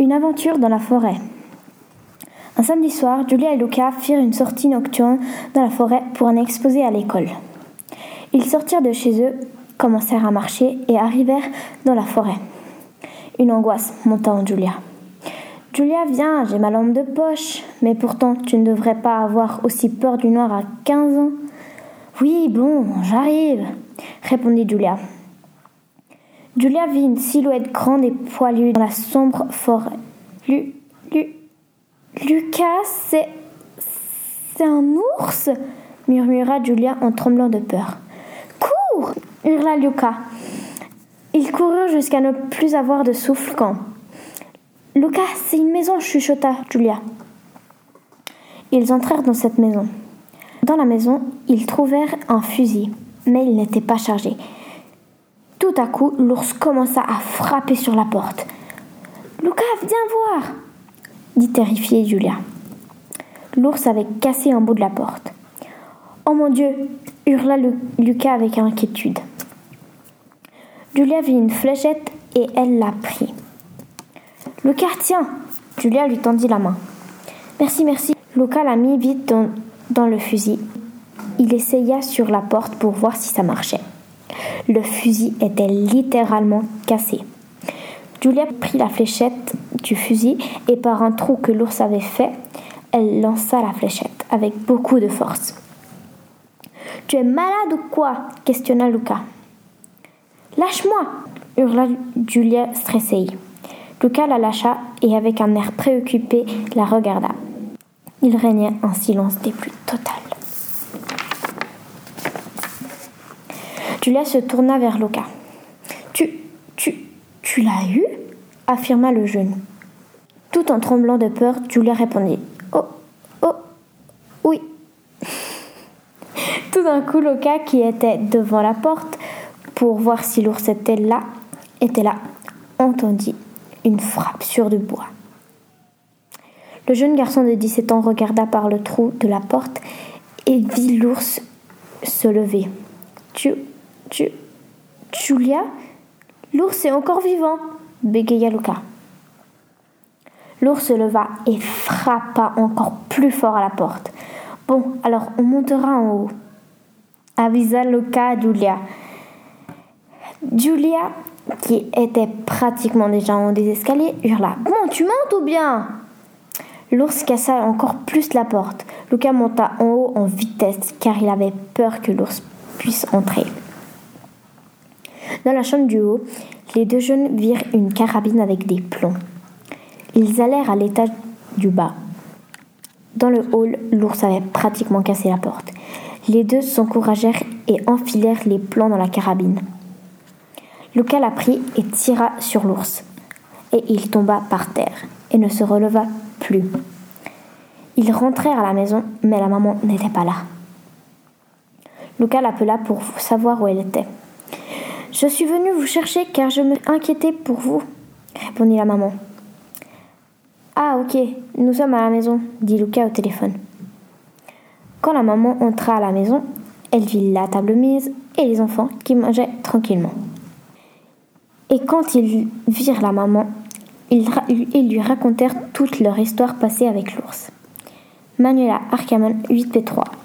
Une aventure dans la forêt. Un samedi soir, Julia et Luca firent une sortie nocturne dans la forêt pour un exposé à l'école. Ils sortirent de chez eux, commencèrent à marcher et arrivèrent dans la forêt. Une angoisse monta en Julia. Julia, viens, j'ai ma lampe de poche. Mais pourtant, tu ne devrais pas avoir aussi peur du noir à 15 ans. Oui, bon, j'arrive, répondit Julia. Julia vit une silhouette grande et poilue dans la sombre forêt. Lu, lu, Lucas, c'est. C'est un ours? murmura Julia en tremblant de peur. Cours hurla Lucas. Ils coururent jusqu'à ne plus avoir de souffle quand. Lucas, c'est une maison, chuchota Julia. Ils entrèrent dans cette maison. Dans la maison, ils trouvèrent un fusil, mais il n'était pas chargé. Tout à coup, l'ours commença à frapper sur la porte. Lucas, viens voir dit terrifiée Julia. L'ours avait cassé un bout de la porte. Oh mon Dieu hurla Lucas avec inquiétude. Julia vit une fléchette et elle la prit. Lucas, tiens Julia lui tendit la main. Merci, merci. Lucas la mit vite dans, dans le fusil. Il essaya sur la porte pour voir si ça marchait. Le fusil était littéralement cassé. Julia prit la fléchette du fusil et par un trou que l'ours avait fait, elle lança la fléchette avec beaucoup de force. Tu es malade ou quoi? questionna Luca. Lâche-moi hurla Julia stressée. Luca la lâcha et avec un air préoccupé la regarda. Il régnait un silence des plus total. Julia se tourna vers Luca. Tu, tu, tu l'as eu? affirma le jeune. Tout en tremblant de peur, Julia répondit Oh, oh, oui. Tout d'un coup, Luca, qui était devant la porte pour voir si l'ours était là, était là, entendit une frappe sur du bois. Le jeune garçon de 17 ans regarda par le trou de la porte et vit l'ours se lever. Tu, tu, Julia, l'ours est encore vivant, bégaya Luca. L'ours se leva et frappa encore plus fort à la porte. Bon, alors on montera en haut, avisa Luca à Julia. Julia, qui était pratiquement déjà en haut des escaliers, hurla Bon, tu montes ou bien? L'ours cassa encore plus la porte. Luca monta en haut en vitesse car il avait peur que l'ours puisse entrer. Dans la chambre du haut, les deux jeunes virent une carabine avec des plombs. Ils allèrent à l'étage du bas. Dans le hall, l'ours avait pratiquement cassé la porte. Les deux s'encouragèrent et enfilèrent les plans dans la carabine. Luca la prit et tira sur l'ours. Et il tomba par terre et ne se releva plus. Ils rentrèrent à la maison, mais la maman n'était pas là. Luca l'appela pour savoir où elle était. Je suis venue vous chercher car je me inquiétais pour vous, répondit la maman. Ah, ok, nous sommes à la maison, dit Luca au téléphone. Quand la maman entra à la maison, elle vit la table mise et les enfants qui mangeaient tranquillement. Et quand ils virent la maman, ils, lui racontèrent toute leur histoire passée avec l'ours. Manuela Arcamon 8p3